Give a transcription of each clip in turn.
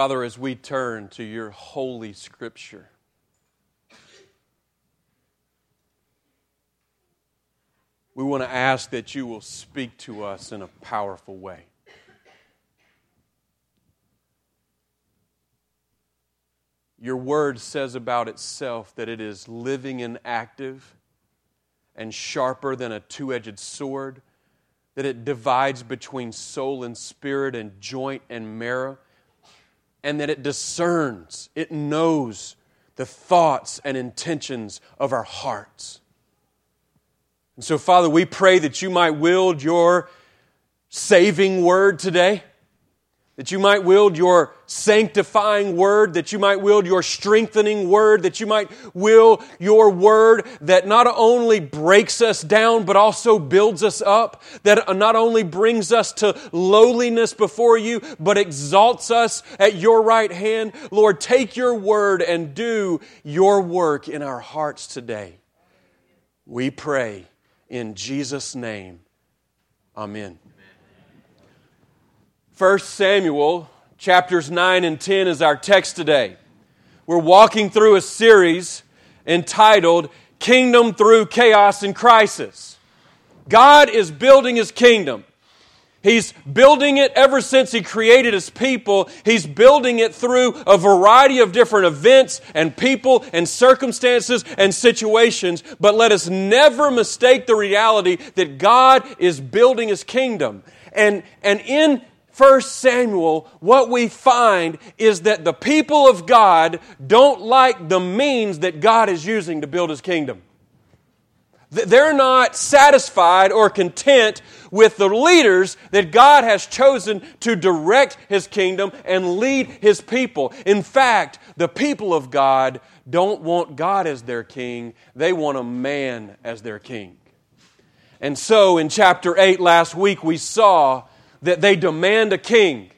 Father, as we turn to your holy scripture, we want to ask that you will speak to us in a powerful way. Your word says about itself that it is living and active and sharper than a two edged sword, that it divides between soul and spirit and joint and marrow, and that it discerns, it knows the thoughts and intentions of our hearts. And so, Father, we pray that you might wield your saving word today that you might wield your sanctifying word, that you might wield your strengthening word, that you might wield your word that not only breaks us down, but also builds us up, that not only brings us to lowliness before you, but exalts us at your right hand. Lord, take your word and do your work in our hearts today. We pray in Jesus' name. Amen. 1 Samuel chapters 9 and 10 is our text today. We're walking through a series entitled Kingdom Through Chaos and Crisis. God is building His kingdom. He's building it ever since He created His people. He's building it through a variety of different events and people and circumstances and situations. But let us never mistake the reality that God is building His kingdom. And, and in 1 Samuel, what we find is that the people of God don't like the means that God is using to build his kingdom. They're not satisfied or content with the leaders that God has chosen to direct his kingdom and lead his people. In fact, the people of God don't want God as their king, they want a man as their king. And so in chapter 8 last week, we saw that they demand a king.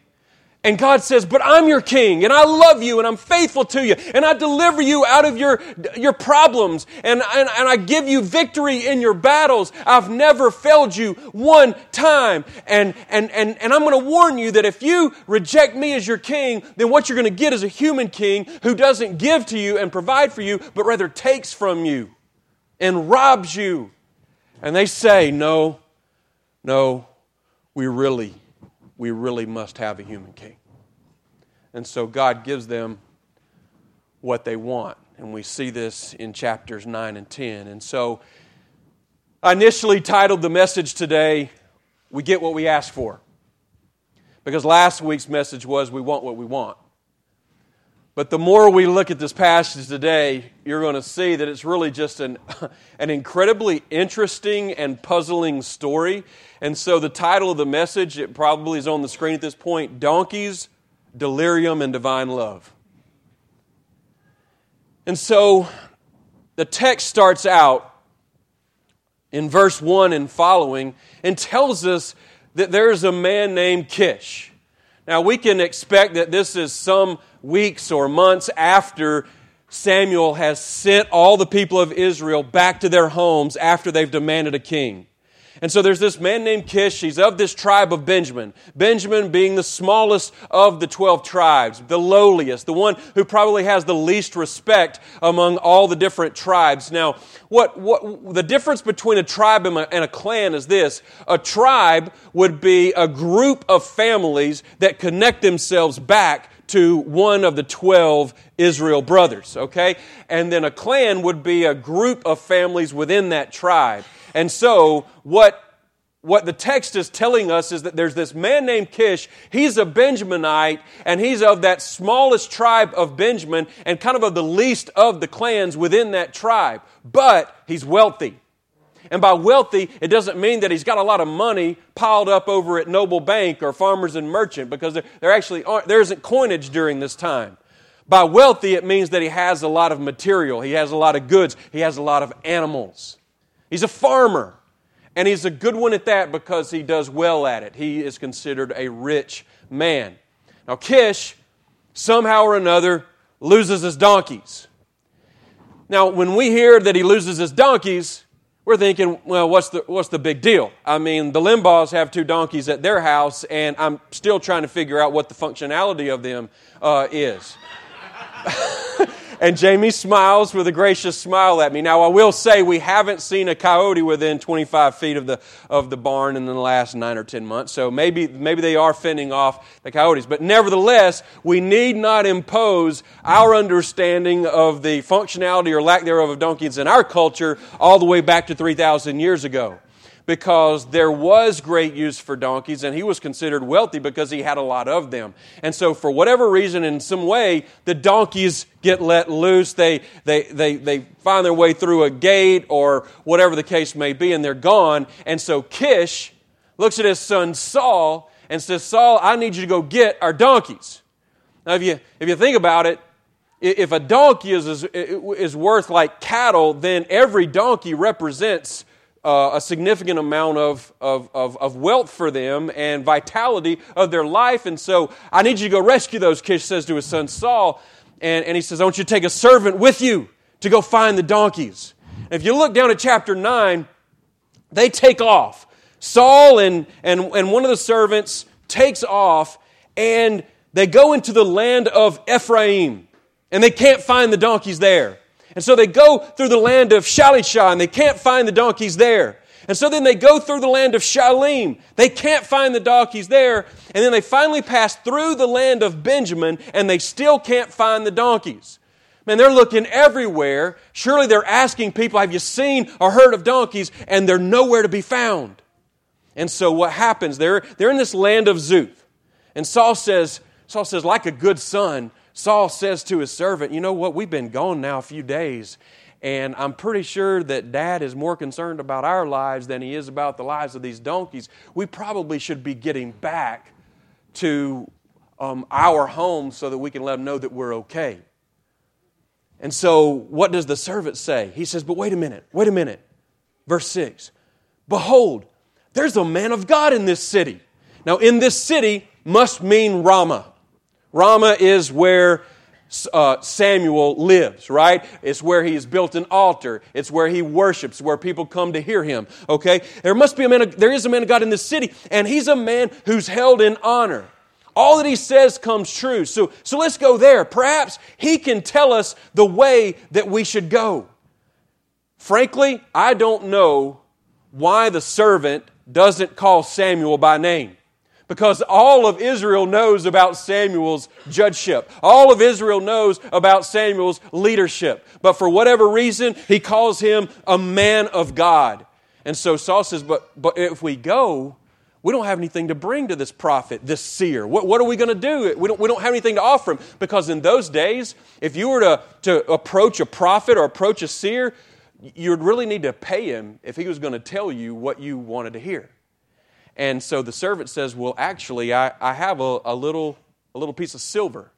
And God says, But I'm your king, and I love you, and I'm faithful to you, and I deliver you out of your, your problems, and, and, and I give you victory in your battles. I've never failed you one time. And, and, and, and I'm going to warn you that if you reject me as your king, then what you're going to get is a human king who doesn't give to you and provide for you, but rather takes from you and robs you. And they say, No, no, we really, we really must have a human king. And so God gives them what they want. And we see this in chapters 9 and 10. And so I initially titled the message today, We Get What We Ask For. Because last week's message was, We Want What We Want. But the more we look at this passage today, you're going to see that it's really just an, an incredibly interesting and puzzling story. And so the title of the message, it probably is on the screen at this point Donkeys, Delirium, and Divine Love. And so the text starts out in verse 1 and following and tells us that there's a man named Kish. Now we can expect that this is some weeks or months after Samuel has sent all the people of Israel back to their homes after they've demanded a king. And so there's this man named Kish. He's of this tribe of Benjamin. Benjamin being the smallest of the 12 tribes, the lowliest, the one who probably has the least respect among all the different tribes. Now, what, what the difference between a tribe and a, and a clan is this a tribe would be a group of families that connect themselves back to one of the 12 Israel brothers, okay? And then a clan would be a group of families within that tribe. And so, what what the text is telling us is that there's this man named Kish. He's a Benjaminite, and he's of that smallest tribe of Benjamin, and kind of of the least of the clans within that tribe. But he's wealthy. And by wealthy, it doesn't mean that he's got a lot of money piled up over at Noble Bank or Farmers and Merchant because there, there actually aren't, there isn't coinage during this time. By wealthy, it means that he has a lot of material, he has a lot of goods, he has a lot of animals. He's a farmer, and he's a good one at that because he does well at it. He is considered a rich man. Now, Kish, somehow or another, loses his donkeys. Now, when we hear that he loses his donkeys, we're thinking, well, what's the, what's the big deal? I mean, the Limbaughs have two donkeys at their house, and I'm still trying to figure out what the functionality of them uh, is. And Jamie smiles with a gracious smile at me. Now, I will say we haven't seen a coyote within 25 feet of the, of the barn in the last nine or 10 months. So maybe, maybe they are fending off the coyotes. But nevertheless, we need not impose our understanding of the functionality or lack thereof of donkeys in our culture all the way back to 3,000 years ago because there was great use for donkeys, and he was considered wealthy because he had a lot of them. And so, for whatever reason, in some way, the donkeys get let loose. They, they, they, they find their way through a gate or whatever the case may be, and they're gone. And so, Kish looks at his son Saul and says, Saul, I need you to go get our donkeys. Now, if you, if you think about it, if a donkey is, is, is worth like cattle, then every donkey represents uh, a significant amount of, of, of, of, wealth for them and vitality of their life. And so I need you to go rescue those, Kish says to his son Saul. And, and he says, I want you to take a servant with you to go find the donkeys. And if you look down at chapter 9, they take off. Saul and, and, and one of the servants takes off and they go into the land of Ephraim. And they can't find the donkeys there. And so they go through the land of Shalishah and they can't find the donkeys there. And so then they go through the land of Shalim. They can't find the donkeys there. And then they finally pass through the land of Benjamin and they still can't find the donkeys. Man, they're looking everywhere. Surely they're asking people, Have you seen or heard of donkeys? And they're nowhere to be found. And so what happens? They're, they're in this land of Zuph. And Saul says, Saul says, like a good son, Saul says to his servant, You know what? We've been gone now a few days, and I'm pretty sure that dad is more concerned about our lives than he is about the lives of these donkeys. We probably should be getting back to um, our home so that we can let them know that we're okay. And so, what does the servant say? He says, But wait a minute, wait a minute. Verse 6 Behold, there's a man of God in this city. Now, in this city must mean Ramah. Ramah is where uh, Samuel lives, right? It's where he has built an altar. It's where he worships, where people come to hear him. Okay, there must be a man. Of, there is a man of God in this city, and he's a man who's held in honor. All that he says comes true. So, so let's go there. Perhaps he can tell us the way that we should go. Frankly, I don't know why the servant doesn't call Samuel by name because all of Israel knows about Samuel's judgeship. All of Israel knows about Samuel's leadership. But for whatever reason, he calls him a man of God. And so Saul says, But, but if we go, we don't have anything to bring to this prophet, this seer. What, what are we going to do? We don't, we don't have anything to offer him. Because in those days, if you were to, to approach a prophet or approach a seer, you'd really need to pay him if he was going to tell you what you wanted to hear. And so the servant says, Well, actually, I, I have a, a, little, a little piece of silver.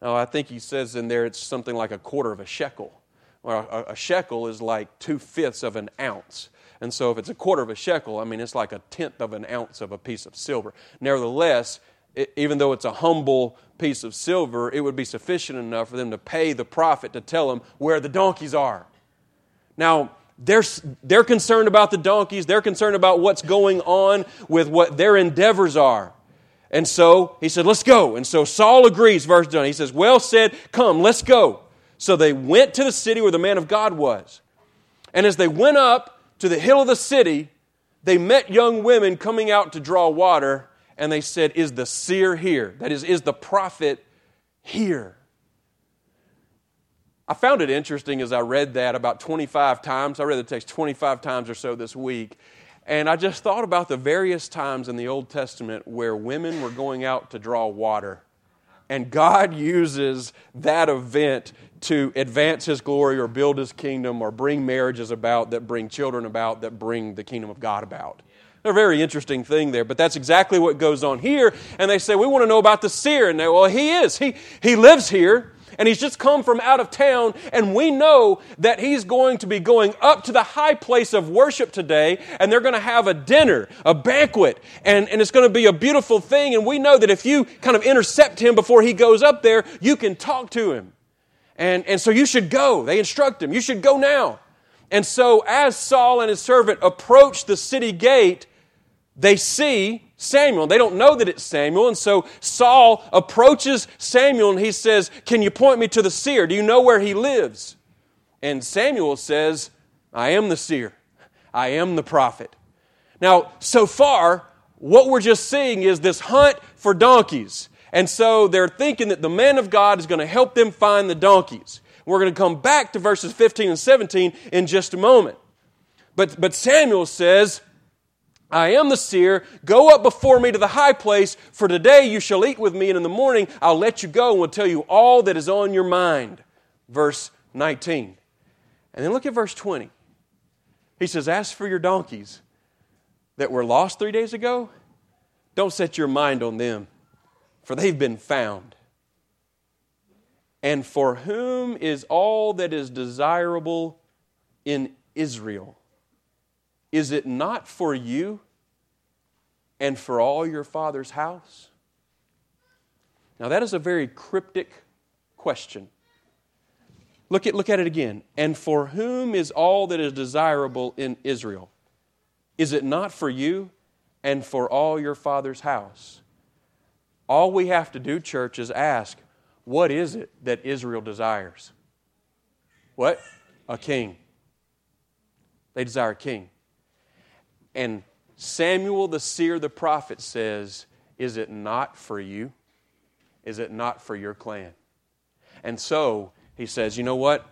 Now, I think he says in there it's something like a quarter of a shekel. Well, a, a shekel is like two fifths of an ounce. And so if it's a quarter of a shekel, I mean, it's like a tenth of an ounce of a piece of silver. Nevertheless, it, even though it's a humble piece of silver, it would be sufficient enough for them to pay the prophet to tell them where the donkeys are. Now, they're, they're concerned about the donkeys. They're concerned about what's going on with what their endeavors are. And so he said, Let's go. And so Saul agrees, verse done. He says, Well said, come, let's go. So they went to the city where the man of God was. And as they went up to the hill of the city, they met young women coming out to draw water. And they said, Is the seer here? That is, is the prophet here? I found it interesting as I read that about 25 times. I read the text 25 times or so this week. And I just thought about the various times in the Old Testament where women were going out to draw water. And God uses that event to advance His glory or build His kingdom or bring marriages about that bring children about that bring the kingdom of God about. A very interesting thing there, but that's exactly what goes on here. And they say, We want to know about the seer. And they, well, he is. He, he lives here and he's just come from out of town, and we know that he's going to be going up to the high place of worship today, and they're going to have a dinner, a banquet, and, and it's going to be a beautiful thing. And we know that if you kind of intercept him before he goes up there, you can talk to him. And, and so you should go. They instruct him, you should go now. And so, as Saul and his servant approach the city gate, they see Samuel. They don't know that it's Samuel. And so Saul approaches Samuel and he says, Can you point me to the seer? Do you know where he lives? And Samuel says, I am the seer. I am the prophet. Now, so far, what we're just seeing is this hunt for donkeys. And so they're thinking that the man of God is going to help them find the donkeys. We're going to come back to verses 15 and 17 in just a moment. But, but Samuel says, I am the seer. Go up before me to the high place, for today you shall eat with me, and in the morning I'll let you go and will tell you all that is on your mind. Verse 19. And then look at verse 20. He says, As for your donkeys that were lost three days ago, don't set your mind on them, for they've been found. And for whom is all that is desirable in Israel? Is it not for you and for all your father's house? Now, that is a very cryptic question. Look at, look at it again. And for whom is all that is desirable in Israel? Is it not for you and for all your father's house? All we have to do, church, is ask, what is it that Israel desires? What? A king. They desire a king. And Samuel the seer, the prophet, says, Is it not for you? Is it not for your clan? And so he says, You know what?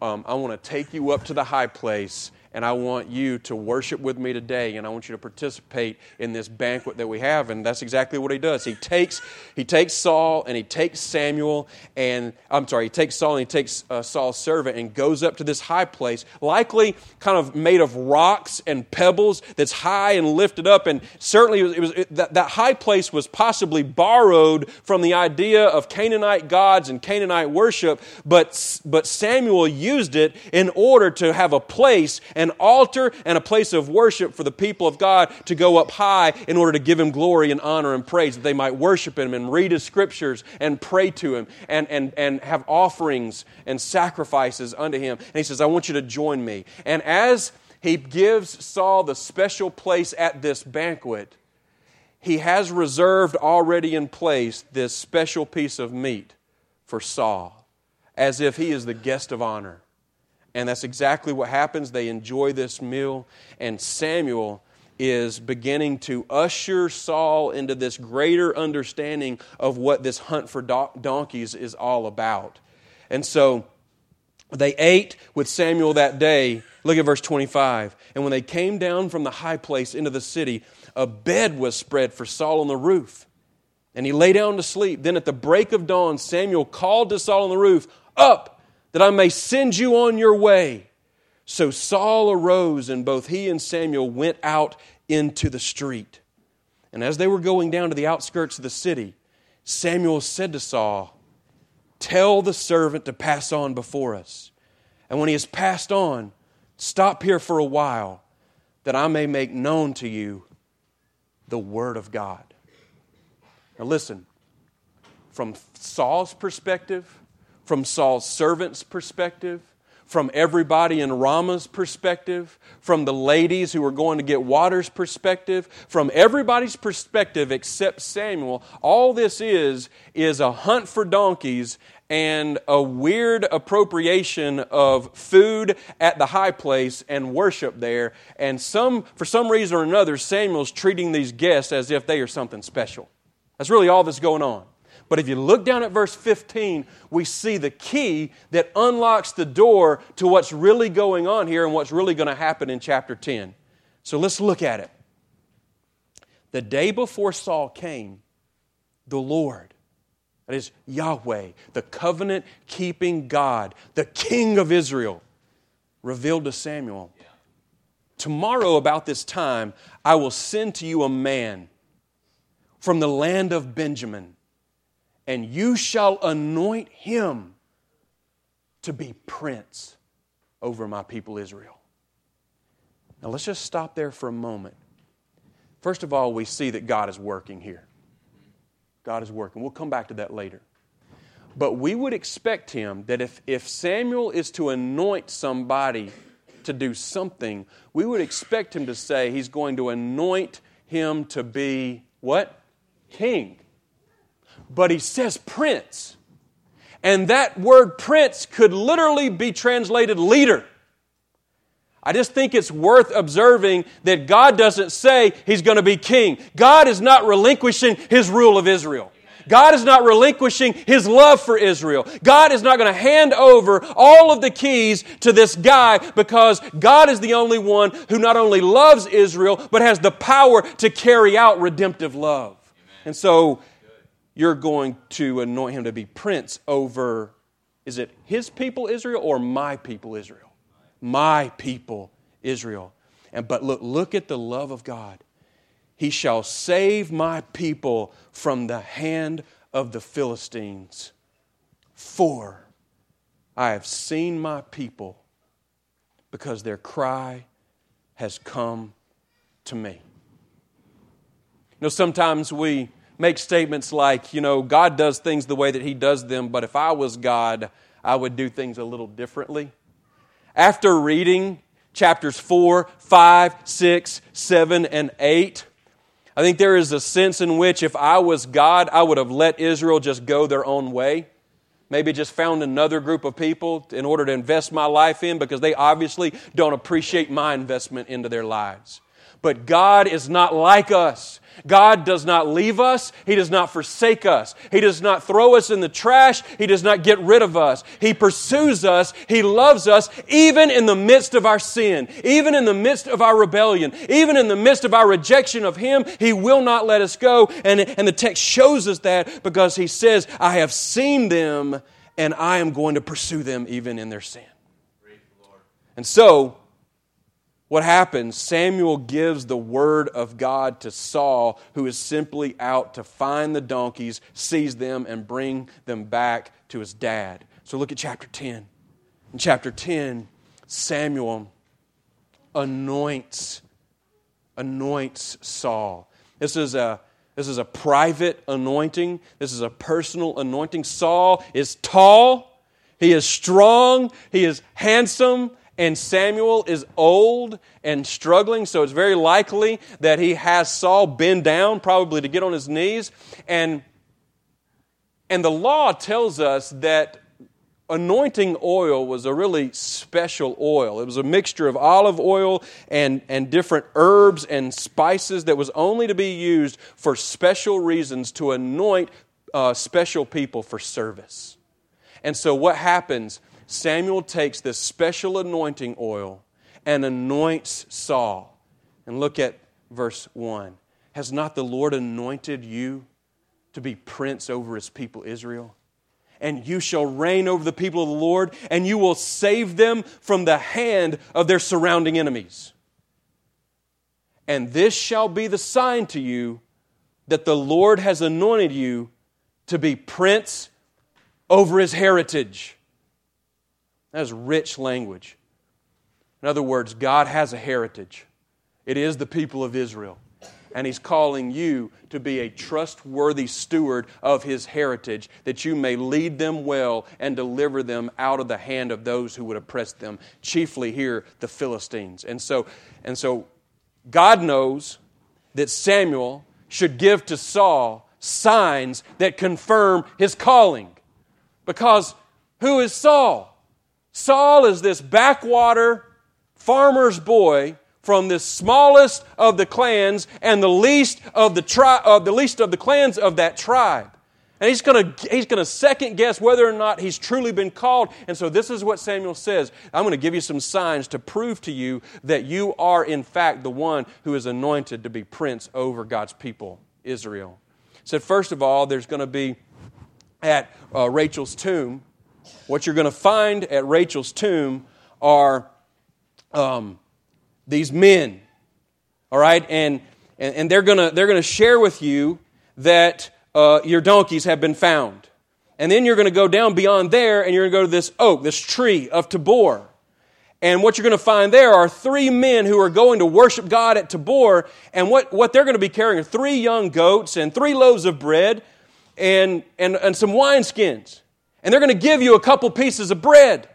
Um, I want to take you up to the high place and I want you to worship with me today, and I want you to participate in this banquet that we have. And that's exactly what he does. He takes, he takes Saul and he takes Samuel, and I'm sorry, he takes Saul and he takes uh, Saul's servant and goes up to this high place, likely kind of made of rocks and pebbles that's high and lifted up. And certainly it was, it was it, that, that high place was possibly borrowed from the idea of Canaanite gods and Canaanite worship, but, but Samuel used it in order to have a place an altar and a place of worship for the people of God to go up high in order to give Him glory and honor and praise, that they might worship Him and read His scriptures and pray to Him and, and, and have offerings and sacrifices unto Him. And He says, I want you to join me. And as He gives Saul the special place at this banquet, He has reserved already in place this special piece of meat for Saul, as if he is the guest of honor. And that's exactly what happens. They enjoy this meal, and Samuel is beginning to usher Saul into this greater understanding of what this hunt for donkeys is all about. And so they ate with Samuel that day. Look at verse 25. And when they came down from the high place into the city, a bed was spread for Saul on the roof. And he lay down to sleep. Then at the break of dawn, Samuel called to Saul on the roof, Up! That I may send you on your way. So Saul arose, and both he and Samuel went out into the street. And as they were going down to the outskirts of the city, Samuel said to Saul, Tell the servant to pass on before us. And when he has passed on, stop here for a while, that I may make known to you the word of God. Now, listen, from Saul's perspective, from Saul's servant's perspective, from everybody in Ramah's perspective, from the ladies who were going to get water's perspective, from everybody's perspective except Samuel, all this is is a hunt for donkeys and a weird appropriation of food at the high place and worship there. And some, for some reason or another, Samuel's treating these guests as if they are something special. That's really all that's going on. But if you look down at verse 15, we see the key that unlocks the door to what's really going on here and what's really going to happen in chapter 10. So let's look at it. The day before Saul came, the Lord, that is Yahweh, the covenant keeping God, the King of Israel, revealed to Samuel Tomorrow, about this time, I will send to you a man from the land of Benjamin and you shall anoint him to be prince over my people Israel. Now let's just stop there for a moment. First of all, we see that God is working here. God is working. We'll come back to that later. But we would expect him that if, if Samuel is to anoint somebody to do something, we would expect him to say he's going to anoint him to be what? King. But he says prince. And that word prince could literally be translated leader. I just think it's worth observing that God doesn't say he's going to be king. God is not relinquishing his rule of Israel. God is not relinquishing his love for Israel. God is not going to hand over all of the keys to this guy because God is the only one who not only loves Israel, but has the power to carry out redemptive love. And so you're going to anoint him to be prince over, is it his people Israel or my people Israel? My people Israel. And but look, look at the love of God. He shall save my people from the hand of the Philistines. For I have seen my people because their cry has come to me. You know, sometimes we make statements like, you know, God does things the way that He does them, but if I was God, I would do things a little differently. After reading chapters 4, 5, 6, 7, and 8, I think there is a sense in which if I was God, I would have let Israel just go their own way. Maybe just found another group of people in order to invest my life in because they obviously don't appreciate my investment into their lives. But God is not like us. God does not leave us. He does not forsake us. He does not throw us in the trash. He does not get rid of us. He pursues us. He loves us even in the midst of our sin, even in the midst of our rebellion, even in the midst of our rejection of Him. He will not let us go. And, and the text shows us that because He says, I have seen them and I am going to pursue them even in their sin. And so, what happens? Samuel gives the word of God to Saul, who is simply out to find the donkeys, seize them, and bring them back to his dad. So look at chapter 10. In chapter 10, Samuel anoints anoints Saul. This is a this is a private anointing. This is a personal anointing. Saul is tall, he is strong, he is handsome, and Samuel is old and struggling, so it's very likely that he has Saul bend down, probably to get on his knees. And, and the law tells us that anointing oil was a really special oil. It was a mixture of olive oil and, and different herbs and spices that was only to be used for special reasons to anoint uh, special people for service. And so, what happens? Samuel takes this special anointing oil and anoints Saul. And look at verse 1. Has not the Lord anointed you to be prince over his people Israel? And you shall reign over the people of the Lord, and you will save them from the hand of their surrounding enemies. And this shall be the sign to you that the Lord has anointed you to be prince over his heritage. That is rich language. In other words, God has a heritage. It is the people of Israel. And He's calling you to be a trustworthy steward of His heritage, that you may lead them well and deliver them out of the hand of those who would oppress them, chiefly here, the Philistines. And so, and so God knows that Samuel should give to Saul signs that confirm his calling. Because who is Saul? Saul is this backwater farmer's boy from the smallest of the clans and the least of the, tri- of the least of the clans of that tribe. And he's going to he's going to second guess whether or not he's truly been called. And so this is what Samuel says. I'm going to give you some signs to prove to you that you are in fact the one who is anointed to be prince over God's people, Israel. He said first of all, there's going to be at uh, Rachel's tomb what you're going to find at Rachel's tomb are um, these men, all right? And, and, and they're going to they're gonna share with you that uh, your donkeys have been found. And then you're going to go down beyond there and you're going to go to this oak, this tree of Tabor. And what you're going to find there are three men who are going to worship God at Tabor. And what, what they're going to be carrying are three young goats and three loaves of bread and, and, and some wineskins and they're going to give you a couple pieces of bread.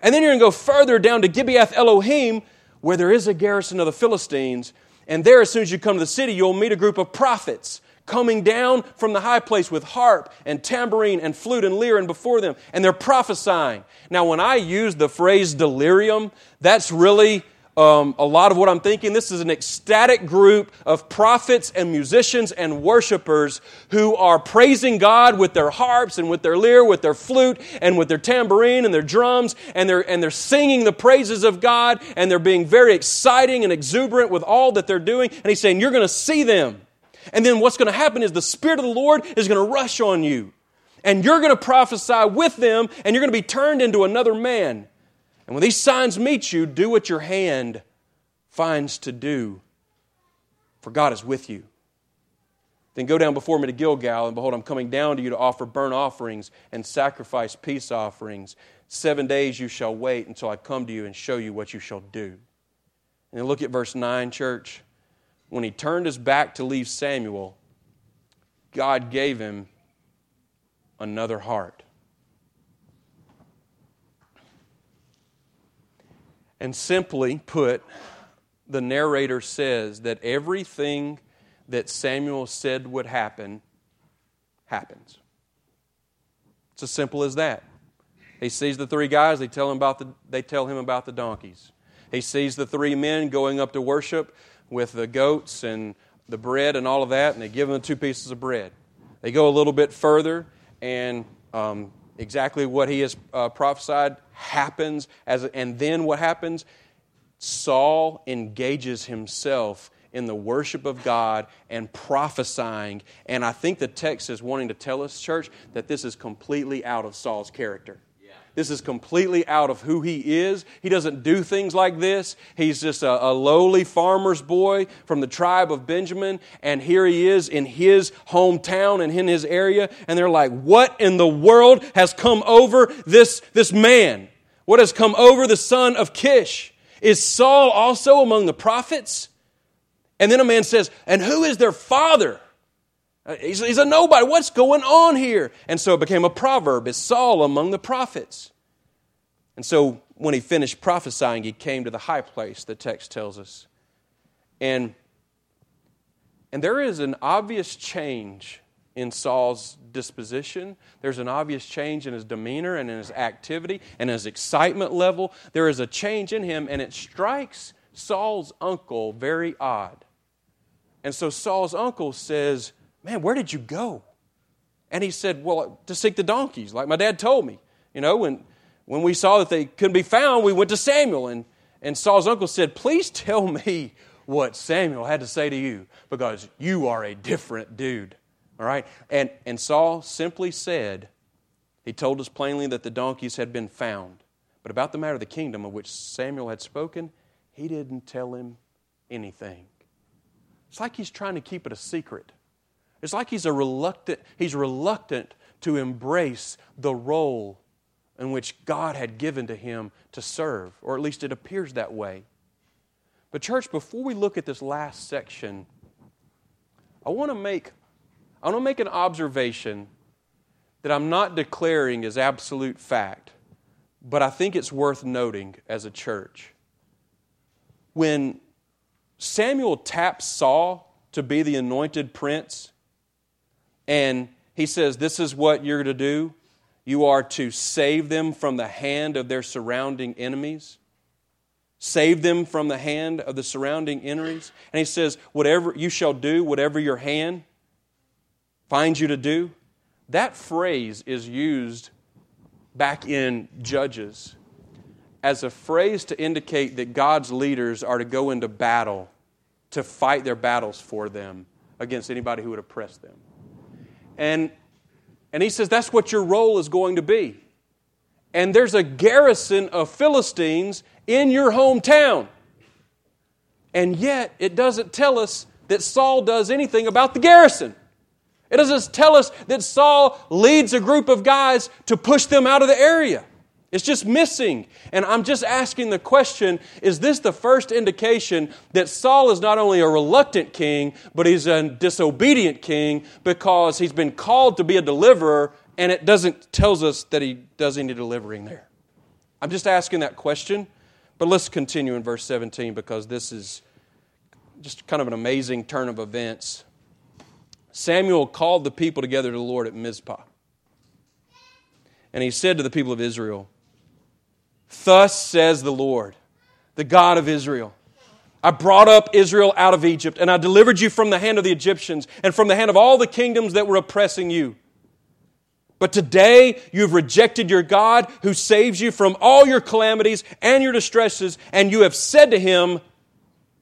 And then you're going to go further down to Gibeath Elohim, where there is a garrison of the Philistines. And there, as soon as you come to the city, you'll meet a group of prophets coming down from the high place with harp and tambourine and flute and lyre and before them, and they're prophesying. Now, when I use the phrase delirium, that's really um, a lot of what I'm thinking. This is an ecstatic group of prophets and musicians and worshipers who are praising God with their harps and with their lyre, with their flute and with their tambourine and their drums, and they're, and they're singing the praises of God, and they're being very exciting and exuberant with all that they're doing. And he's saying, You're going to see them. And then what's going to happen is the Spirit of the Lord is going to rush on you. And you're going to prophesy with them, and you're going to be turned into another man. And when these signs meet you, do what your hand finds to do, for God is with you. Then go down before me to Gilgal, and behold, I'm coming down to you to offer burnt offerings and sacrifice peace offerings. Seven days you shall wait until I come to you and show you what you shall do. And then look at verse 9, church when he turned his back to leave Samuel, God gave him another heart. And simply put, the narrator says that everything that Samuel said would happen happens. It's as simple as that. He sees the three guys, they tell him about the, they tell him about the donkeys. He sees the three men going up to worship with the goats and the bread and all of that, and they give them two pieces of bread. They go a little bit further, and um, exactly what he has uh, prophesied happens. As, and then what happens? Saul engages himself in the worship of God and prophesying. And I think the text is wanting to tell us, church, that this is completely out of Saul's character. This is completely out of who he is. He doesn't do things like this. He's just a, a, lowly farmer's boy from the tribe of Benjamin. And here he is in his hometown and in his area. And they're like, What in the world has come over this, this man? What has come over the son of Kish? Is Saul also among the prophets? And then a man says, And who is their father? Uh, he's, he's a nobody. What's going on here? And so it became a proverb. Is Saul among the prophets? And so when he finished prophesying, he came to the high place, the text tells us. And, and there is an obvious change in Saul's disposition. There's an obvious change in his demeanor and in his activity and his excitement level. There is a change in him, and it strikes Saul's uncle very odd. And so Saul's uncle says, Man, where did you go? And he said, Well, to seek the donkeys, like my dad told me. You know, when, when we saw that they couldn't be found, we went to Samuel. And, and Saul's uncle said, Please tell me what Samuel had to say to you, because you are a different dude. All right? And, and Saul simply said, He told us plainly that the donkeys had been found. But about the matter of the kingdom of which Samuel had spoken, he didn't tell him anything. It's like he's trying to keep it a secret. It's like he's a reluctant, he's reluctant to embrace the role in which God had given to him to serve, or at least it appears that way. But, church, before we look at this last section, I want to make, I want to make an observation that I'm not declaring as absolute fact, but I think it's worth noting as a church. When Samuel taps Saul to be the anointed prince, and he says, This is what you're to do. You are to save them from the hand of their surrounding enemies. Save them from the hand of the surrounding enemies. And he says, Whatever you shall do, whatever your hand finds you to do. That phrase is used back in Judges as a phrase to indicate that God's leaders are to go into battle to fight their battles for them against anybody who would oppress them. And, and he says, That's what your role is going to be. And there's a garrison of Philistines in your hometown. And yet, it doesn't tell us that Saul does anything about the garrison. It doesn't tell us that Saul leads a group of guys to push them out of the area. It's just missing. And I'm just asking the question is this the first indication that Saul is not only a reluctant king, but he's a disobedient king because he's been called to be a deliverer and it doesn't tells us that he does any delivering there. I'm just asking that question, but let's continue in verse 17 because this is just kind of an amazing turn of events. Samuel called the people together to the Lord at Mizpah. And he said to the people of Israel, Thus says the Lord, the God of Israel. I brought up Israel out of Egypt, and I delivered you from the hand of the Egyptians and from the hand of all the kingdoms that were oppressing you. But today you've rejected your God who saves you from all your calamities and your distresses, and you have said to him,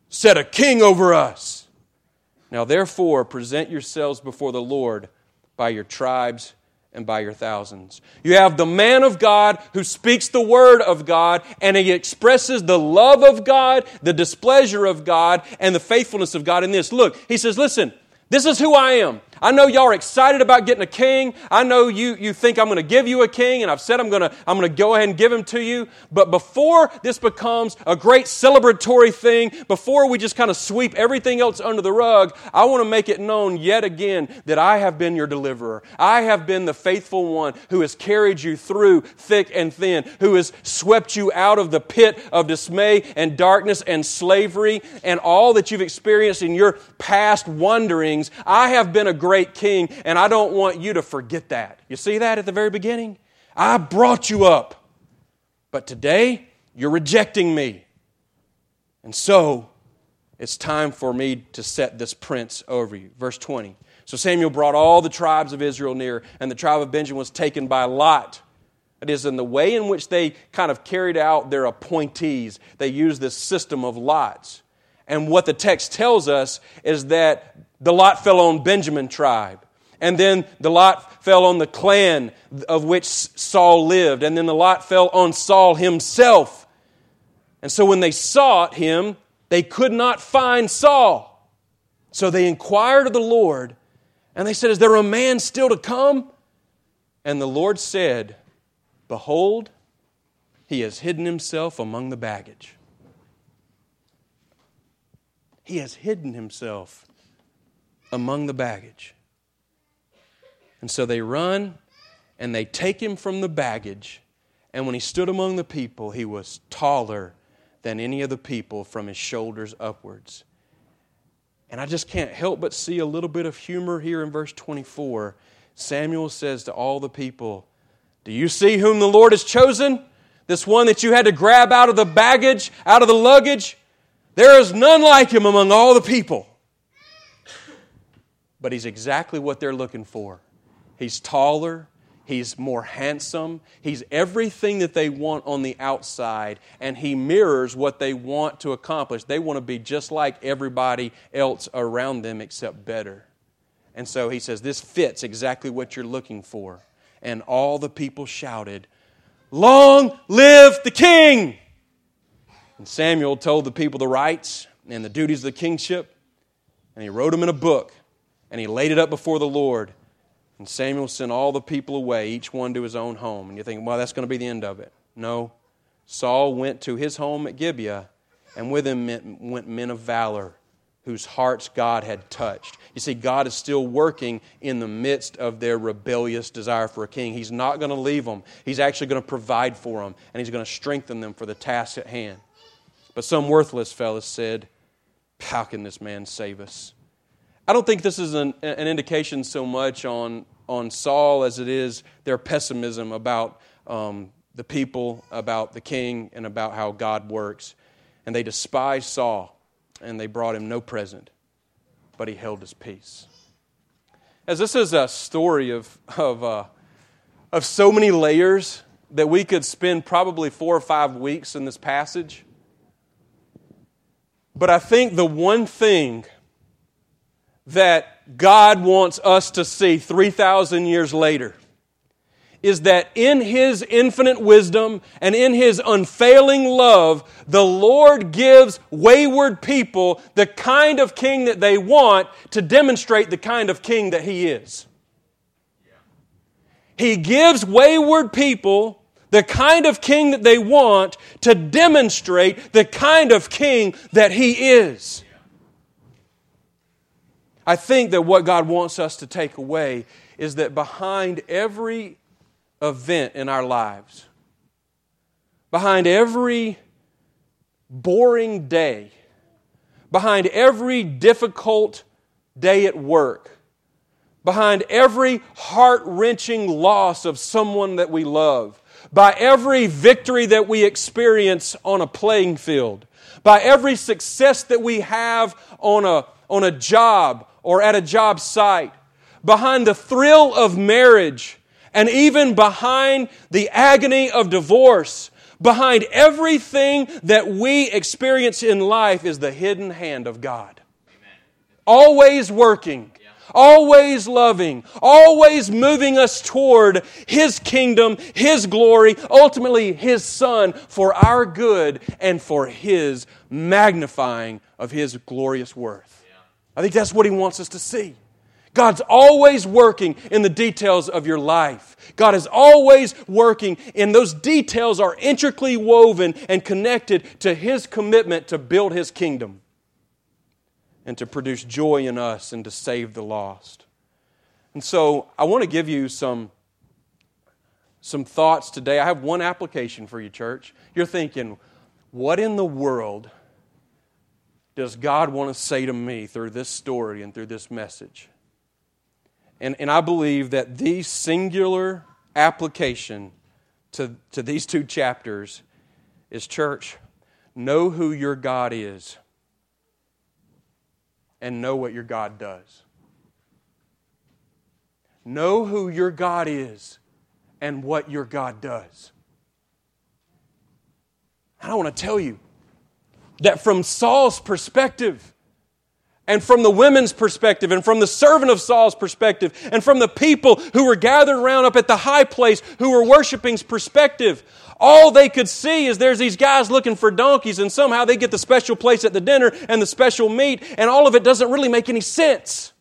Set a king over us. Now therefore present yourselves before the Lord by your tribes and by your thousands. You have the man of God who speaks the word of God and he expresses the love of God, the displeasure of God, and the faithfulness of God in this. Look, he says, Listen, this is who I am. I know y'all are excited about getting a king. I know you, you think I'm going to give you a king, and I've said I'm going to I'm going to go ahead and give him to you. But before this becomes a great celebratory thing, before we just kind of sweep everything else under the rug, I want to make it known yet again that I have been your deliverer. I have been the faithful one who has carried you through thick and thin, who has swept you out of the pit of dismay and darkness and slavery and all that you've experienced in your past wanderings. I have been a great great king, and I don't want you to forget that. You see that at the very beginning? I brought you up, but today you're rejecting me. And so it's time for me to set this prince over you. Verse 20. So Samuel brought all the tribes of Israel near, and the tribe of Benjamin was taken by Lot. It is in the way in which they kind of carried out their appointees. They used this system of lots. And what the text tells us is that the lot fell on Benjamin tribe. And then the lot fell on the clan of which Saul lived. And then the lot fell on Saul himself. And so when they sought him, they could not find Saul. So they inquired of the Lord, and they said, Is there a man still to come? And the Lord said, Behold, he has hidden himself among the baggage. He has hidden himself among the baggage. And so they run and they take him from the baggage. And when he stood among the people, he was taller than any of the people from his shoulders upwards. And I just can't help but see a little bit of humor here in verse 24. Samuel says to all the people, Do you see whom the Lord has chosen? This one that you had to grab out of the baggage, out of the luggage? There is none like him among all the people but he's exactly what they're looking for. He's taller, he's more handsome, he's everything that they want on the outside, and he mirrors what they want to accomplish. They want to be just like everybody else around them, except better. And so he says, This fits exactly what you're looking for. And all the people shouted, Long live the king! And Samuel told the people the rights and the duties of the kingship, and he wrote them in a book and he laid it up before the Lord. And Samuel sent all the people away, each one to his own home. And you think, well, that's going to be the end of it. No. Saul went to his home at Gibeah, and with him went men of valor whose hearts God had touched. You see, God is still working in the midst of their rebellious desire for a king. He's not going to leave them, He's actually going to provide for them, and He's going to strengthen them for the task at hand. But some worthless fellows said, How can this man save us? I don't think this is an, an indication so much on, on Saul as it is their pessimism about um, the people, about the king, and about how God works. And they despised Saul, and they brought him no present, but he held his peace. As this is a story of, of, uh, of so many layers that we could spend probably four or five weeks in this passage. But I think the one thing that God wants us to see 3,000 years later is that in His infinite wisdom and in His unfailing love, the Lord gives wayward people the kind of king that they want to demonstrate the kind of king that He is. He gives wayward people the kind of king that they want to demonstrate the kind of king that He is. I think that what God wants us to take away is that behind every event in our lives, behind every boring day, behind every difficult day at work, behind every heart wrenching loss of someone that we love, by every victory that we experience on a playing field, by every success that we have on a, on a job or at a job site, behind the thrill of marriage, and even behind the agony of divorce, behind everything that we experience in life is the hidden hand of God. Amen. Always working, always loving, always moving us toward His kingdom, His glory, ultimately His Son, for our good and for His magnifying of His glorious worth. I think that's what He wants us to see. God's always working in the details of your life. God is always working, and those details are intricately woven and connected to His commitment to build His kingdom and to produce joy in us and to save the lost. And so I want to give you some, some thoughts today. I have one application for you, church. You're thinking, what in the world does God want to say to me through this story and through this message? And, and I believe that the singular application to, to these two chapters is church, know who your God is and know what your God does. Know who your God is and what your God does. I don't want to tell you that from Saul's perspective, and from the women's perspective, and from the servant of Saul's perspective, and from the people who were gathered around up at the high place who were worshiping's perspective, all they could see is there's these guys looking for donkeys, and somehow they get the special place at the dinner and the special meat, and all of it doesn't really make any sense.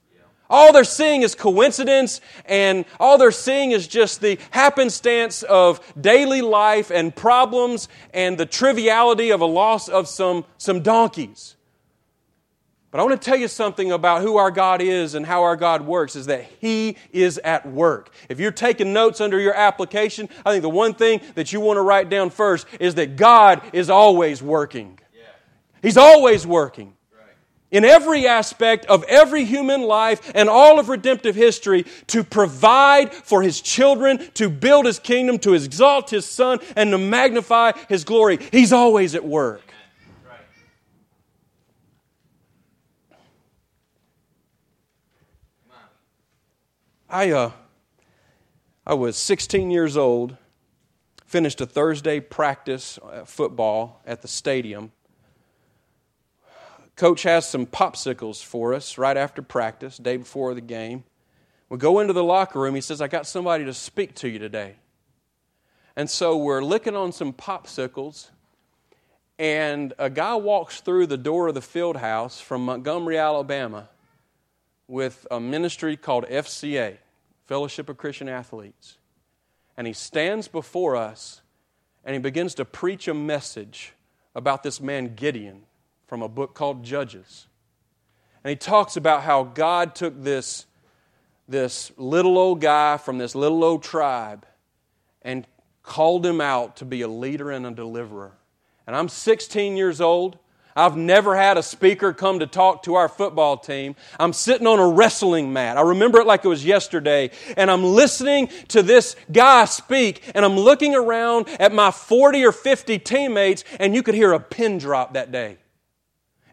All they're seeing is coincidence, and all they're seeing is just the happenstance of daily life and problems and the triviality of a loss of some, some donkeys. But I want to tell you something about who our God is and how our God works is that He is at work. If you're taking notes under your application, I think the one thing that you want to write down first is that God is always working. He's always working. In every aspect of every human life and all of redemptive history to provide for His children, to build His kingdom, to exalt His Son, and to magnify His glory. He's always at work. I, uh, I was 16 years old, finished a Thursday practice uh, football at the stadium. Coach has some popsicles for us right after practice, day before the game. We go into the locker room. He says, I got somebody to speak to you today. And so we're licking on some popsicles, and a guy walks through the door of the field house from Montgomery, Alabama with a ministry called FCA, Fellowship of Christian Athletes. And he stands before us and he begins to preach a message about this man Gideon from a book called Judges. And he talks about how God took this, this little old guy from this little old tribe and called him out to be a leader and a deliverer. And I'm 16 years old. I've never had a speaker come to talk to our football team. I'm sitting on a wrestling mat. I remember it like it was yesterday. And I'm listening to this guy speak, and I'm looking around at my 40 or 50 teammates, and you could hear a pin drop that day.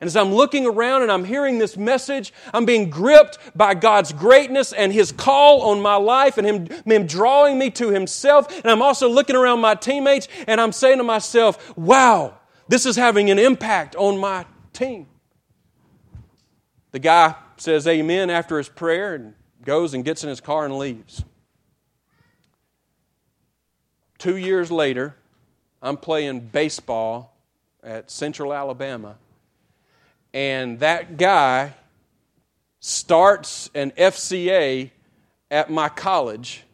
And as I'm looking around and I'm hearing this message, I'm being gripped by God's greatness and His call on my life and Him, him drawing me to Himself. And I'm also looking around my teammates and I'm saying to myself, wow, this is having an impact on my team. The guy says amen after his prayer and goes and gets in his car and leaves. Two years later, I'm playing baseball at Central Alabama, and that guy starts an FCA at my college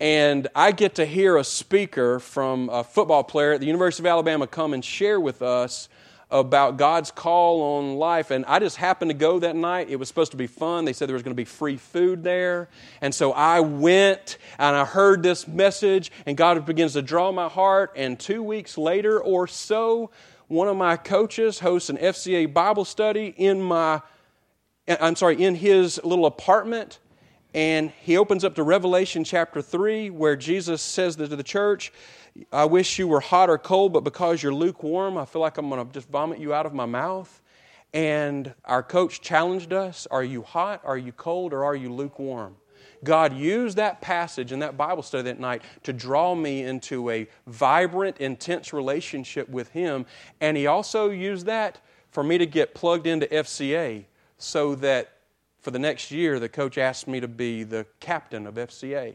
and I get to hear a speaker from a football player at the University of Alabama come and share with us about God's call on life. And I just happened to go that night. It was supposed to be fun. They said there was going to be free food there. And so I went and I heard this message, and God begins to draw my heart. And two weeks later or so, one of my coaches hosts an FCA Bible study in my, I'm sorry, in his little apartment. And he opens up to Revelation chapter 3, where Jesus says to the church, I wish you were hot or cold, but because you're lukewarm, I feel like I'm going to just vomit you out of my mouth. And our coach challenged us Are you hot, are you cold, or are you lukewarm? God used that passage in that Bible study that night to draw me into a vibrant, intense relationship with Him. And He also used that for me to get plugged into FCA so that for the next year, the coach asked me to be the captain of FCA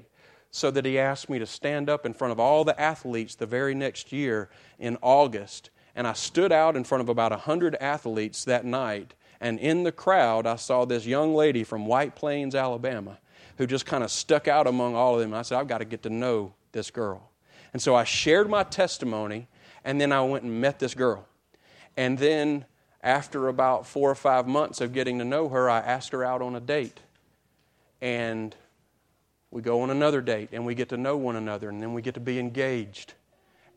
so that he asked me to stand up in front of all the athletes the very next year in August. And I stood out in front of about 100 athletes that night. And in the crowd, I saw this young lady from White Plains, Alabama, who just kind of stuck out among all of them. I said, I've got to get to know this girl. And so I shared my testimony, and then I went and met this girl. And then, after about four or five months of getting to know her, I asked her out on a date. And we go on another date and we get to know one another and then we get to be engaged.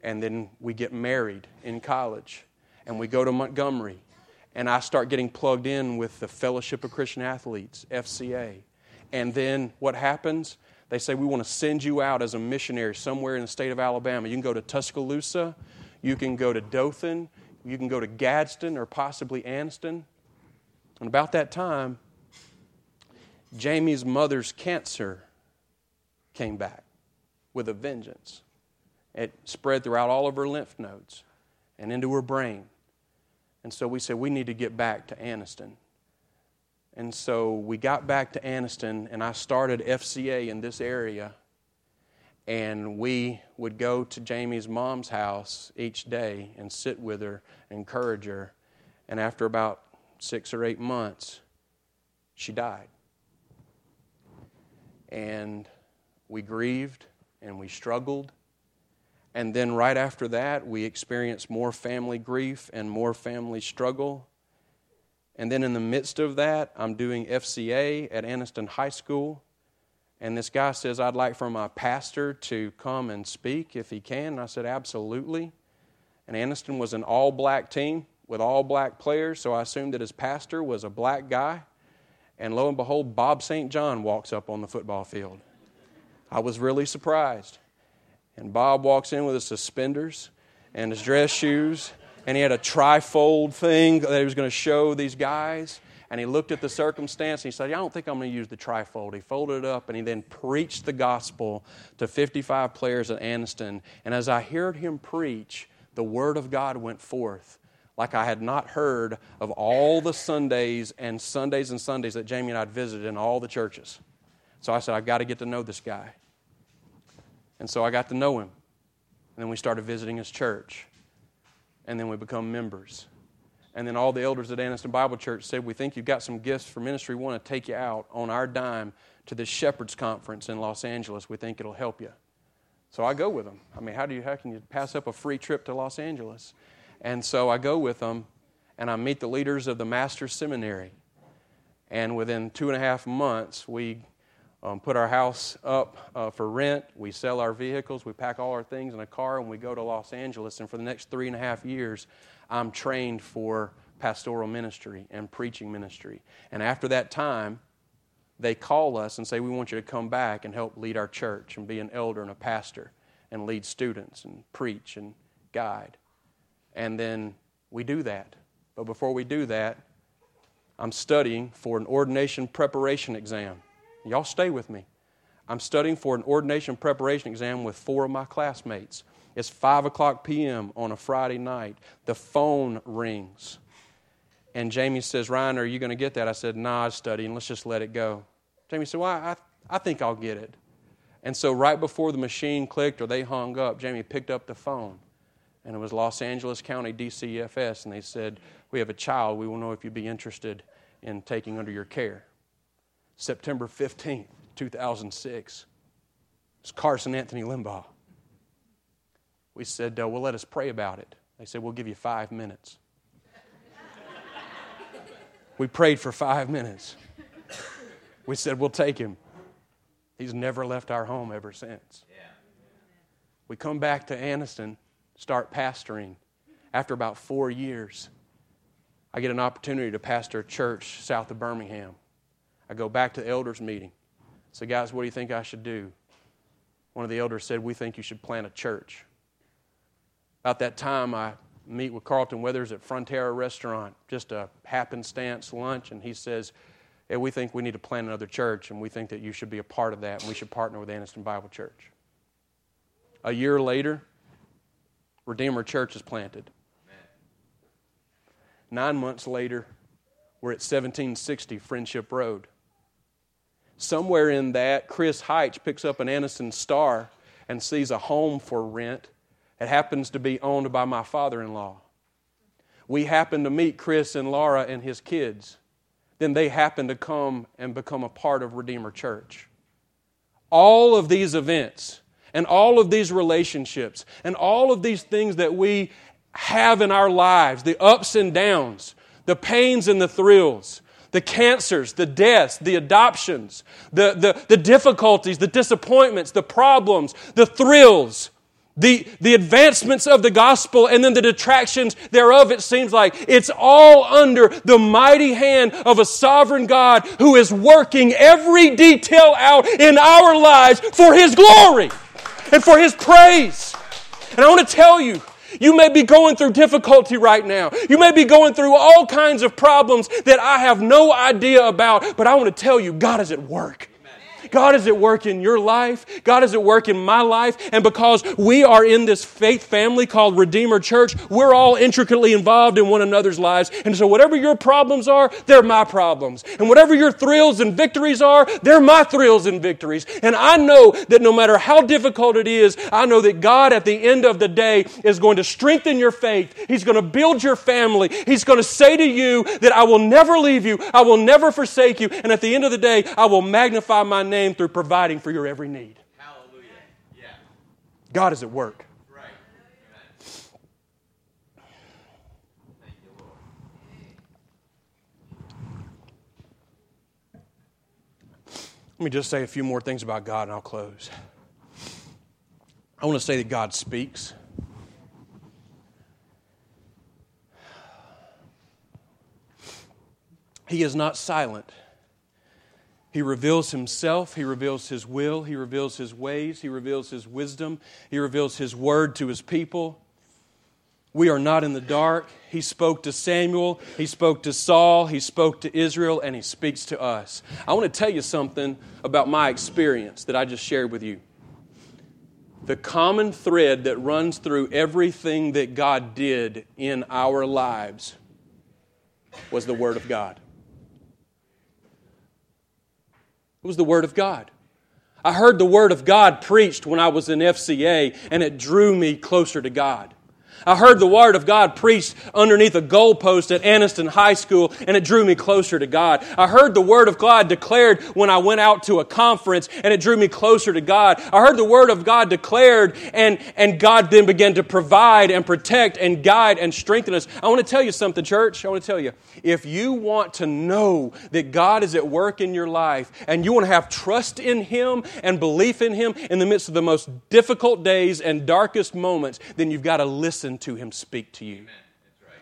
And then we get married in college and we go to Montgomery and I start getting plugged in with the Fellowship of Christian Athletes, FCA. And then what happens? They say, We want to send you out as a missionary somewhere in the state of Alabama. You can go to Tuscaloosa, you can go to Dothan, you can go to Gadsden or possibly Anniston. And about that time, Jamie's mother's cancer came back with a vengeance. It spread throughout all of her lymph nodes and into her brain. And so we said, we need to get back to Anniston. And so we got back to Anniston, and I started FCA in this area. And we would go to Jamie's mom's house each day and sit with her, encourage her. And after about six or eight months, she died. And we grieved and we struggled. And then right after that, we experienced more family grief and more family struggle. And then in the midst of that, I'm doing FCA at Anniston High School. And this guy says, I'd like for my pastor to come and speak if he can. And I said, Absolutely. And Anniston was an all black team with all black players, so I assumed that his pastor was a black guy. And lo and behold, Bob St. John walks up on the football field. I was really surprised. And Bob walks in with his suspenders and his dress shoes, and he had a trifold thing that he was going to show these guys. And he looked at the circumstance and he said, I don't think I'm going to use the trifold. He folded it up and he then preached the gospel to 55 players at Anniston. And as I heard him preach, the word of God went forth like I had not heard of all the Sundays and Sundays and Sundays that Jamie and I had visited in all the churches. So I said, I've got to get to know this guy. And so I got to know him. And then we started visiting his church. And then we become members. And then all the elders at Anniston Bible Church said, We think you've got some gifts for ministry. We want to take you out on our dime to this Shepherds Conference in Los Angeles. We think it'll help you. So I go with them. I mean, how, do you, how can you pass up a free trip to Los Angeles? And so I go with them and I meet the leaders of the Master's Seminary. And within two and a half months, we um, put our house up uh, for rent. We sell our vehicles. We pack all our things in a car and we go to Los Angeles. And for the next three and a half years, I'm trained for pastoral ministry and preaching ministry. And after that time, they call us and say, We want you to come back and help lead our church and be an elder and a pastor and lead students and preach and guide. And then we do that. But before we do that, I'm studying for an ordination preparation exam. Y'all stay with me. I'm studying for an ordination preparation exam with four of my classmates. It's 5 o'clock p.m. on a Friday night. The phone rings. And Jamie says, Ryan, are you going to get that? I said, Nah, I'm studying. Let's just let it go. Jamie said, Well, I, I think I'll get it. And so, right before the machine clicked or they hung up, Jamie picked up the phone. And it was Los Angeles County DCFS. And they said, We have a child. We will know if you'd be interested in taking under your care. September 15th, 2006. It's Carson Anthony Limbaugh. We said, uh, Well, let us pray about it. They said, We'll give you five minutes. We prayed for five minutes. We said, We'll take him. He's never left our home ever since. We come back to Anniston, start pastoring. After about four years, I get an opportunity to pastor a church south of Birmingham. I go back to the elders' meeting. Say, guys, what do you think I should do? One of the elders said, We think you should plant a church. About that time, I meet with Carlton Withers at Frontera Restaurant, just a happenstance lunch, and he says, hey, we think we need to plant another church, and we think that you should be a part of that, and we should partner with Anniston Bible Church. A year later, Redeemer Church is planted. Nine months later, we're at 1760 Friendship Road. Somewhere in that, Chris Heitch picks up an Anniston Star and sees a home for rent it happens to be owned by my father in law. We happen to meet Chris and Laura and his kids. Then they happen to come and become a part of Redeemer Church. All of these events and all of these relationships and all of these things that we have in our lives the ups and downs, the pains and the thrills, the cancers, the deaths, the adoptions, the, the, the difficulties, the disappointments, the problems, the thrills, the, the advancements of the gospel and then the detractions thereof, it seems like it's all under the mighty hand of a sovereign God who is working every detail out in our lives for His glory and for His praise. And I want to tell you, you may be going through difficulty right now. You may be going through all kinds of problems that I have no idea about, but I want to tell you, God is at work. God is at work in your life. God is at work in my life. And because we are in this faith family called Redeemer Church, we're all intricately involved in one another's lives. And so, whatever your problems are, they're my problems. And whatever your thrills and victories are, they're my thrills and victories. And I know that no matter how difficult it is, I know that God at the end of the day is going to strengthen your faith. He's going to build your family. He's going to say to you that I will never leave you, I will never forsake you. And at the end of the day, I will magnify my name name through providing for your every need. Hallelujah. Yeah. God is at work. Right. Let me just say a few more things about God and I'll close. I want to say that God speaks. He is not silent. He reveals himself, he reveals his will, he reveals his ways, he reveals his wisdom, he reveals his word to his people. We are not in the dark. He spoke to Samuel, he spoke to Saul, he spoke to Israel, and he speaks to us. I want to tell you something about my experience that I just shared with you. The common thread that runs through everything that God did in our lives was the Word of God. It was the Word of God. I heard the Word of God preached when I was in FCA, and it drew me closer to God. I heard the Word of God preached underneath a goalpost at Anniston High School, and it drew me closer to God. I heard the Word of God declared when I went out to a conference, and it drew me closer to God. I heard the Word of God declared, and, and God then began to provide and protect and guide and strengthen us. I want to tell you something, church. I want to tell you. If you want to know that God is at work in your life, and you want to have trust in Him and belief in Him in the midst of the most difficult days and darkest moments, then you've got to listen listen to Him speak to you.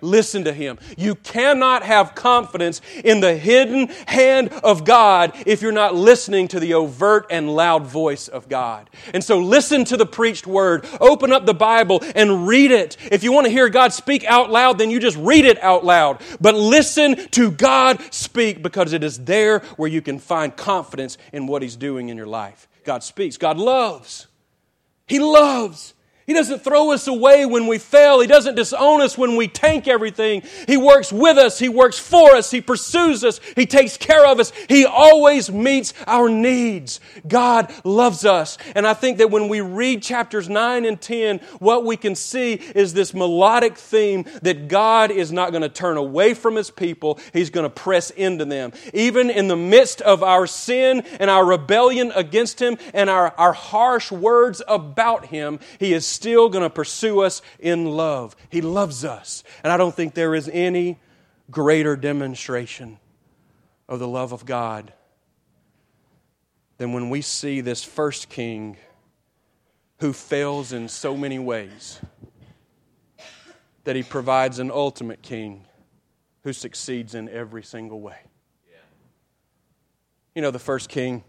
Listen to Him. You cannot have confidence in the hidden hand of God if you're not listening to the overt and loud voice of God. And so listen to the preached word. Open up the Bible and read it. If you want to hear God speak out loud, then you just read it out loud. But listen to God speak because it is there where you can find confidence in what He's doing in your life. God speaks. God loves. He loves. He doesn't throw us away when we fail. He doesn't disown us when we tank everything. He works with us. He works for us. He pursues us. He takes care of us. He always meets our needs. God loves us. And I think that when we read chapters 9 and 10, what we can see is this melodic theme that God is not going to turn away from His people. He's going to press into them. Even in the midst of our sin and our rebellion against Him and our, our harsh words about Him, He is still going to pursue us in love. He loves us. And I don't think there is any greater demonstration of the love of God than when we see this first king who fails in so many ways that he provides an ultimate king who succeeds in every single way. You know, the first king,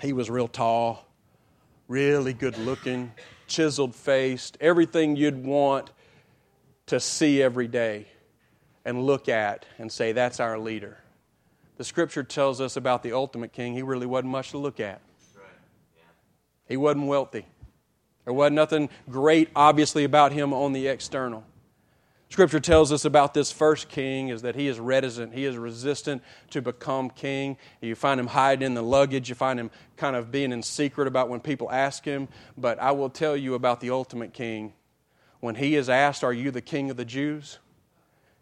he was real tall, really good looking, chiseled faced, everything you'd want to see every day and look at and say, that's our leader. The scripture tells us about the ultimate king, he really wasn't much to look at. He wasn't wealthy. There wasn't nothing great, obviously, about him on the external. Scripture tells us about this first king is that he is reticent. He is resistant to become king. You find him hiding in the luggage. You find him kind of being in secret about when people ask him. But I will tell you about the ultimate king. When he is asked, Are you the king of the Jews?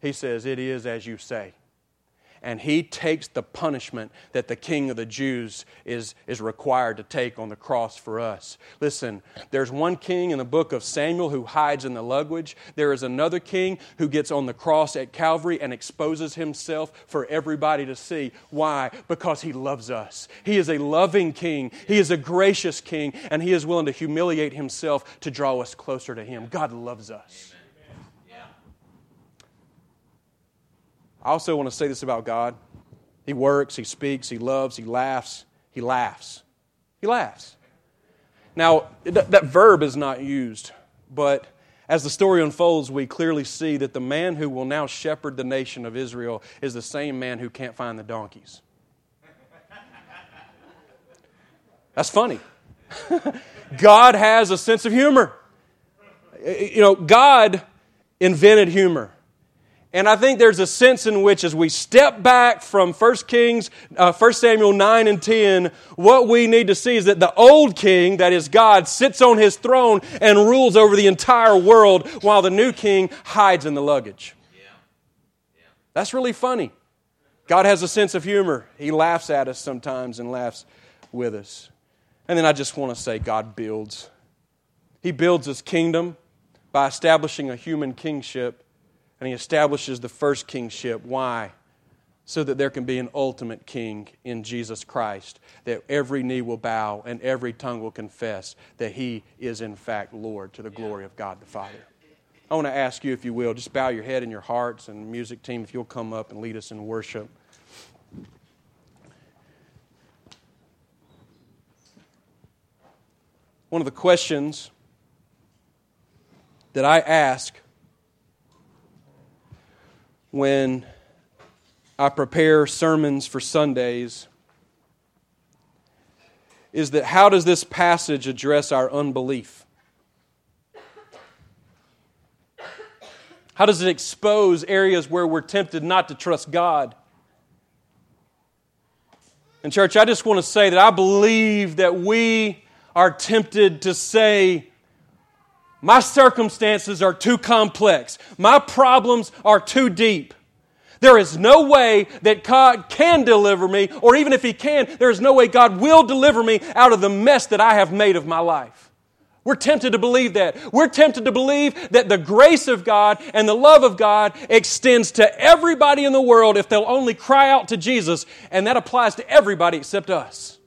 He says, It is as you say and he takes the punishment that the king of the Jews is, is required to take on the cross for us. Listen, there's one king in the book of Samuel who hides in the luggage. There is another king who gets on the cross at Calvary and exposes himself for everybody to see. Why? Because he loves us. He is a loving king, he is a gracious king, and he is willing to humiliate himself to draw us closer to him. God loves us. I also want to say this about God He works, He speaks, He loves, He laughs. He laughs. He laughs. Now, that verb is not used, but as the story unfolds, we clearly see that the man who will now shepherd the nation of Israel is the same man who can't find the donkeys. That's funny. God has a sense of humor. You know, God invented humor. And I think there's a sense in which, as we step back from 1 Kings, uh, 1 Samuel 9 and 10, what we need to see is that the old king, that is God, sits on his throne and rules over the entire world while the new king hides in the luggage. Yeah. Yeah. That's really funny. God has a sense of humor. He laughs at us sometimes and laughs with us. And then I just want to say, God builds. He builds his kingdom by establishing a human kingship and he establishes the first kingship. Why? So that there can be an ultimate king in Jesus Christ, that every knee will bow and every tongue will confess that he is in fact Lord to the glory of God the Father. I want to ask you, if you will, just bow your head and your hearts, and music team, if you'll come up and lead us in worship. One of the questions that I ask when I prepare sermons for Sundays is that how does this passage address our unbelief? How does it expose areas where we're tempted not to trust God? And, church, I just want to say that I believe that we are tempted to say, my circumstances are too complex. My problems are too deep. There is no way that God can deliver me, or even if He can, there is no way God will deliver me out of the mess that I have made of my life. We're tempted to believe that. We're tempted to believe that the grace of God and the love of God extends to everybody in the world if they'll only cry out to Jesus, and that applies to everybody except us.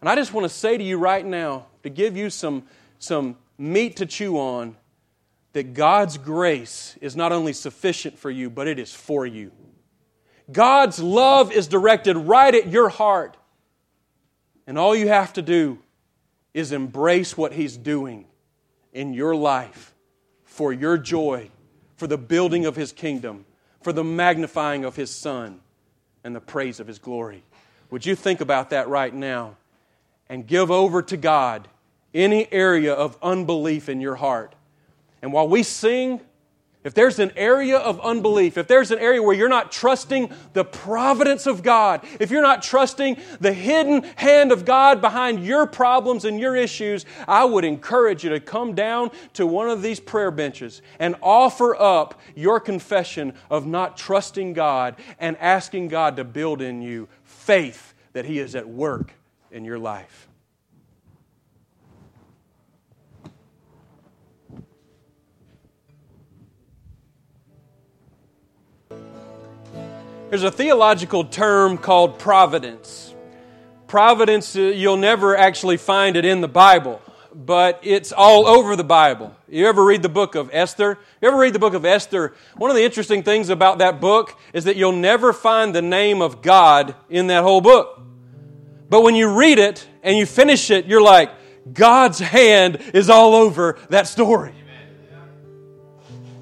And I just want to say to you right now, to give you some, some meat to chew on that God's grace is not only sufficient for you, but it is for you. God's love is directed right at your heart. And all you have to do is embrace what He's doing in your life for your joy, for the building of His kingdom, for the magnifying of His Son, and the praise of His glory. Would you think about that right now and give over to God any area of unbelief in your heart. And while we sing, if there's an area of unbelief, if there's an area where you're not trusting the providence of God, if you're not trusting the hidden hand of God behind your problems and your issues, I would encourage you to come down to one of these prayer benches and offer up your confession of not trusting God and asking God to build in you faith that He is at work in your life. There's a theological term called providence. Providence, uh, you'll never actually find it in the Bible, but it's all over the Bible. You ever read the book of Esther? You ever read the book of Esther? One of the interesting things about that book is that you'll never find the name of God in that whole book. But when you read it and you finish it, you're like, God's hand is all over that story.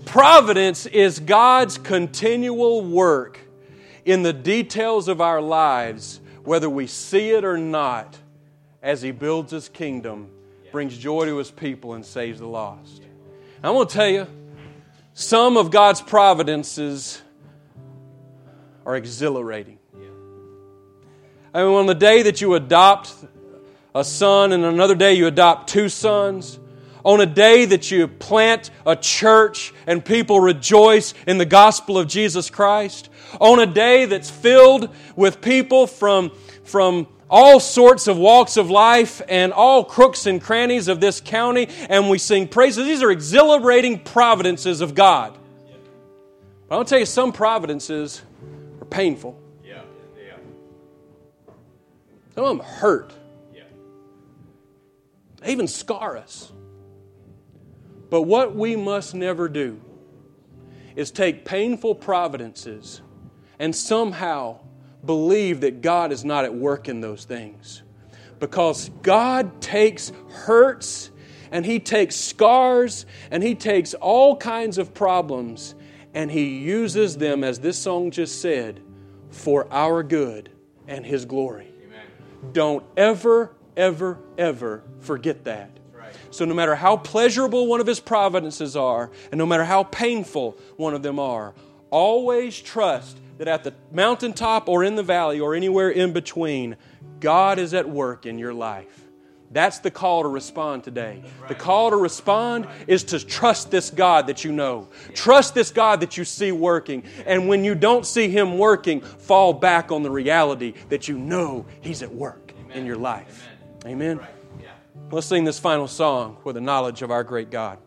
Providence is God's continual work in the details of our lives, whether we see it or not, as He builds His kingdom, brings joy to His people, and saves the lost. I'm going to tell you, some of God's providences are exhilarating. I mean, on the day that you adopt a son, and another day you adopt two sons, on a day that you plant a church and people rejoice in the gospel of Jesus Christ, on a day that's filled with people from, from all sorts of walks of life and all crooks and crannies of this county, and we sing praises. These are exhilarating providences of God. But I'll tell you, some providences are painful. Yeah. Yeah. Some of them hurt. Yeah. They even scar us. But what we must never do is take painful providences and somehow believe that God is not at work in those things. Because God takes hurts and He takes scars and He takes all kinds of problems and He uses them, as this song just said, for our good and His glory. Amen. Don't ever, ever, ever forget that. So, no matter how pleasurable one of His providences are, and no matter how painful one of them are, always trust that at the mountaintop or in the valley or anywhere in between, God is at work in your life. That's the call to respond today. The call to respond is to trust this God that you know. Trust this God that you see working. And when you don't see Him working, fall back on the reality that you know He's at work in your life. Amen. Let's sing this final song with the knowledge of our great God.